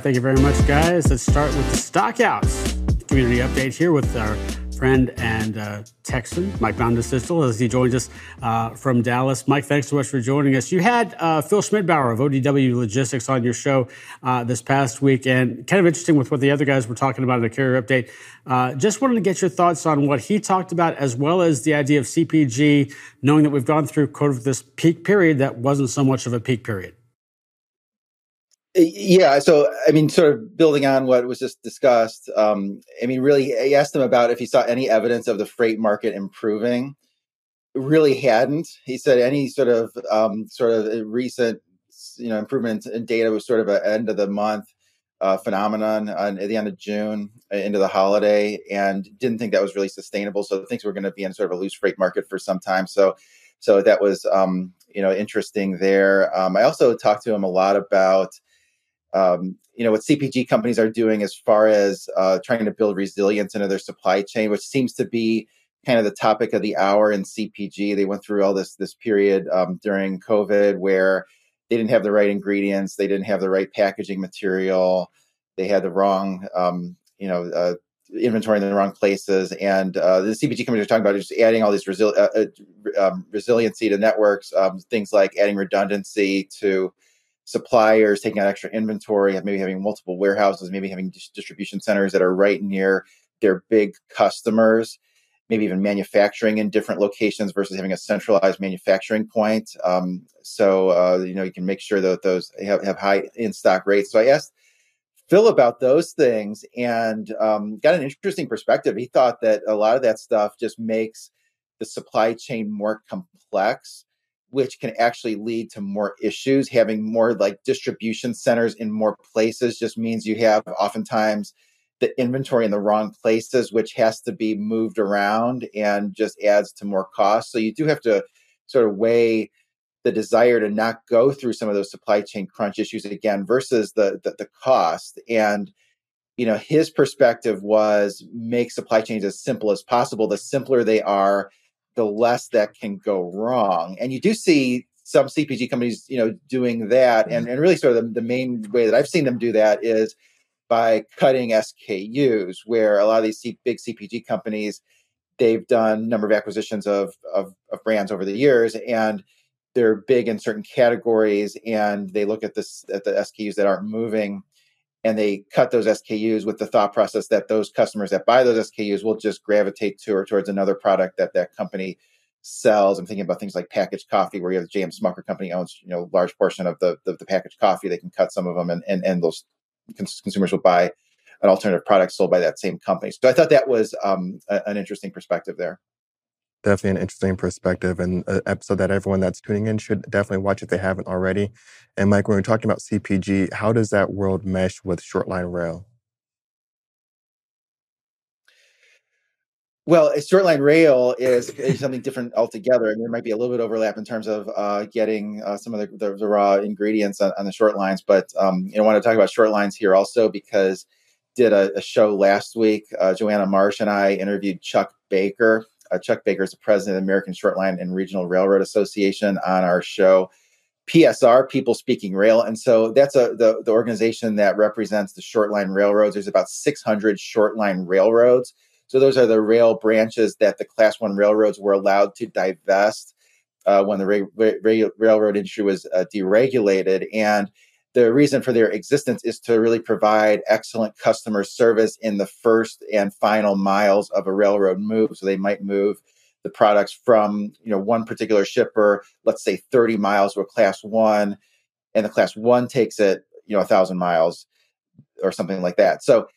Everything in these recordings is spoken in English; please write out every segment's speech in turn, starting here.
right, thank you very much, guys. Let's start with the stockouts community update here with our friend and uh, Texan, Mike Baudendistel, as he joins us uh, from Dallas. Mike, thanks so much for joining us. You had uh, Phil Schmidbauer of ODW Logistics on your show uh, this past week, and kind of interesting with what the other guys were talking about in the carrier update. Uh, just wanted to get your thoughts on what he talked about, as well as the idea of CPG, knowing that we've gone through kind of this peak period that wasn't so much of a peak period. Yeah, so I mean, sort of building on what was just discussed. Um, I mean, really, I asked him about if he saw any evidence of the freight market improving. Really hadn't. He said any sort of um, sort of recent, you know, improvement in data was sort of an end of the month uh, phenomenon on, at the end of June uh, into the holiday, and didn't think that was really sustainable. So things were going to be in sort of a loose freight market for some time. So, so that was um, you know interesting there. Um, I also talked to him a lot about um, you know what CPG companies are doing as far as uh, trying to build resilience into their supply chain, which seems to be kind of the topic of the hour in CPG. They went through all this this period um, during COVID where they didn't have the right ingredients, they didn't have the right packaging material, they had the wrong um, you know uh, inventory in the wrong places, and uh, the CPG companies are talking about just adding all these uh, uh um, resiliency to networks, um, things like adding redundancy to suppliers taking out extra inventory, maybe having multiple warehouses, maybe having distribution centers that are right near their big customers, maybe even manufacturing in different locations versus having a centralized manufacturing point. Um, so uh, you know you can make sure that those have, have high in stock rates. So I asked Phil about those things and um, got an interesting perspective. He thought that a lot of that stuff just makes the supply chain more complex which can actually lead to more issues. Having more like distribution centers in more places just means you have oftentimes the inventory in the wrong places, which has to be moved around and just adds to more cost. So you do have to sort of weigh the desire to not go through some of those supply chain crunch issues again versus the, the, the cost. And you know, his perspective was make supply chains as simple as possible. The simpler they are, the less that can go wrong. And you do see some CPG companies, you know, doing that. And, mm-hmm. and really sort of the, the main way that I've seen them do that is by cutting SKUs, where a lot of these C- big CPG companies, they've done a number of acquisitions of, of, of brands over the years and they're big in certain categories and they look at this at the SKUs that aren't moving and they cut those SKUs with the thought process that those customers that buy those SKUs will just gravitate to or towards another product that that company sells. I'm thinking about things like packaged coffee, where you have the JM Smucker company owns you know large portion of the, the, the packaged coffee. They can cut some of them, and and, and those cons- consumers will buy an alternative product sold by that same company. So I thought that was um, a, an interesting perspective there definitely an interesting perspective and an episode that everyone that's tuning in should definitely watch if they haven't already. And Mike, when we're talking about CPG, how does that world mesh with shortline rail? Well, shortline rail is, is, something different altogether, and there might be a little bit overlap in terms of uh, getting uh, some of the, the, the, raw ingredients on, on the short lines. But um, you know, I want to talk about short lines here also because did a, a show last week. Uh, Joanna Marsh and I interviewed Chuck Baker, uh, Chuck Baker is the president of the American Shortline and Regional Railroad Association on our show. PSR, People Speaking Rail, and so that's a the, the organization that represents the shortline railroads. There's about 600 shortline railroads. So those are the rail branches that the Class One railroads were allowed to divest uh, when the ra- ra- railroad industry was uh, deregulated, and the reason for their existence is to really provide excellent customer service in the first and final miles of a railroad move. So they might move the products from you know one particular shipper, let's say 30 miles to a class one, and the class one takes it you know a thousand miles or something like that. So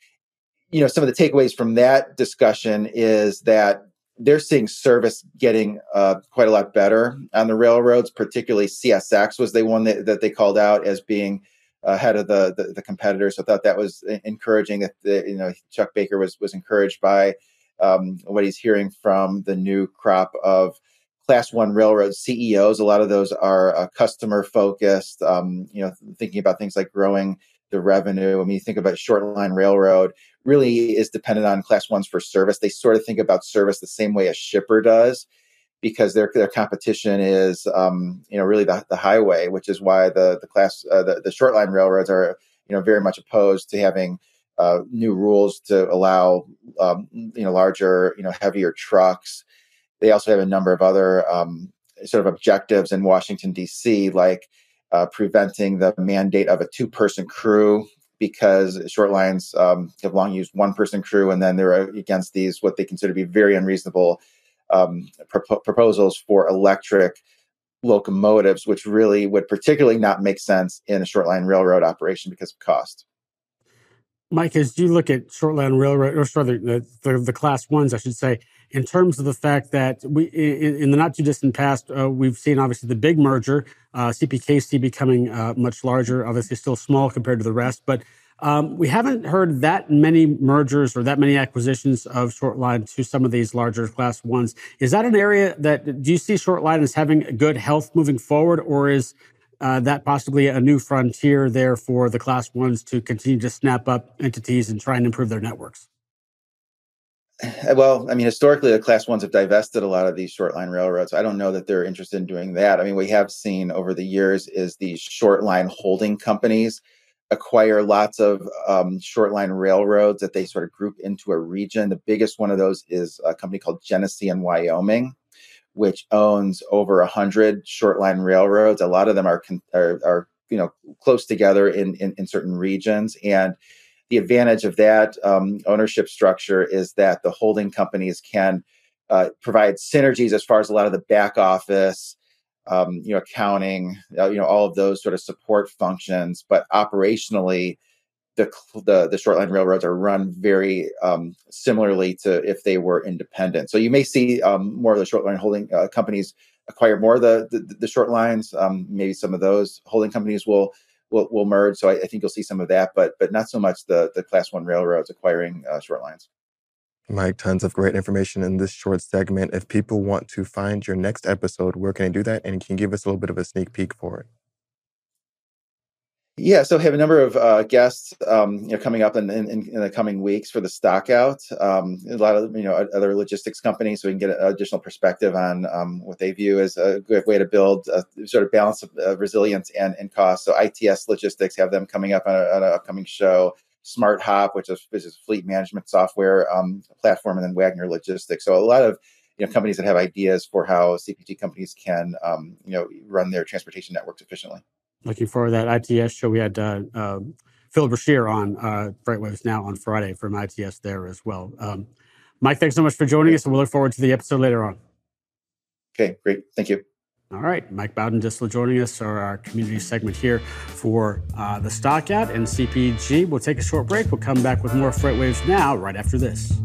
you know some of the takeaways from that discussion is that they're seeing service getting uh, quite a lot better on the railroads. Particularly CSX was the one that, that they called out as being ahead of the, the, the competitors. So I thought that was encouraging. That the, you know Chuck Baker was was encouraged by um, what he's hearing from the new crop of Class One railroad CEOs. A lot of those are uh, customer focused. Um, you know, thinking about things like growing the revenue. I mean, you think about short line railroad really is dependent on class ones for service. They sort of think about service the same way a shipper does because their their competition is um, you know really the, the highway, which is why the the class uh, the, the short line railroads are you know, very much opposed to having uh, new rules to allow, um, you know, larger, you know, heavier trucks. They also have a number of other um, sort of objectives in Washington D.C., like uh, preventing the mandate of a two-person crew because short lines um, have long used one-person crew, and then they're against these what they consider to be very unreasonable um, pro- proposals for electric locomotives, which really would particularly not make sense in a short line railroad operation because of cost. Mike, as you look at short line railroad, or sorry, the, the, the, class ones, I should say, in terms of the fact that we, in, in the not too distant past, uh, we've seen obviously the big merger, uh, CPKC becoming uh, much larger, obviously still small compared to the rest, but um, we haven't heard that many mergers or that many acquisitions of short line to some of these larger class ones. Is that an area that do you see short line as having good health moving forward, or is uh, that possibly a new frontier there for the class ones to continue to snap up entities and try and improve their networks? Well, I mean, historically, the class ones have divested a lot of these short line railroads. I don't know that they're interested in doing that. I mean, we have seen over the years is these short line holding companies acquire lots of um, short line railroads that they sort of group into a region. The biggest one of those is a company called Genesee & Wyoming which owns over a hundred short line railroads. A lot of them are, are, are you know close together in, in, in certain regions, and the advantage of that um, ownership structure is that the holding companies can uh, provide synergies as far as a lot of the back office, um, you know, accounting, uh, you know, all of those sort of support functions, but operationally the the, the short line railroads are run very um, similarly to if they were independent. So you may see um, more of the short line holding uh, companies acquire more of the the, the short lines. Um, maybe some of those holding companies will will, will merge. So I, I, think you'll see some of that, but but not so much the the class one railroads acquiring uh, short lines. Mike, tons of great information in this short segment. If people want to find your next episode, where can they do that? And can you give us a little bit of a sneak peek for it? Yeah, so we have a number of uh, guests, um, you know, coming up in, in, in, the coming weeks for the stockout. Um, a lot of you know other logistics companies, so we can get additional perspective on um, what they view as a good way to build a sort of balance of uh, resilience and, and cost. So ITS Logistics have them coming up on, an upcoming show. Smart Hop, which is, which is fleet management software um, platform, and then Wagner Logistics. So a lot of you know companies that have ideas for how CPG companies can um, you know run their transportation networks efficiently looking forward to that ITS show. We had uh, uh, Phil Brashear on uh, FreightWaves Now on Friday from ITS there as well. Um, Mike, thanks so much for joining us, and we'll look forward to the episode later on. Okay, great. Thank you. All right, Mike Baudendistel joining us for our community segment here for uh, the Stockout and CPG. We'll take a short break. We'll come back with more FreightWaves Now right after this.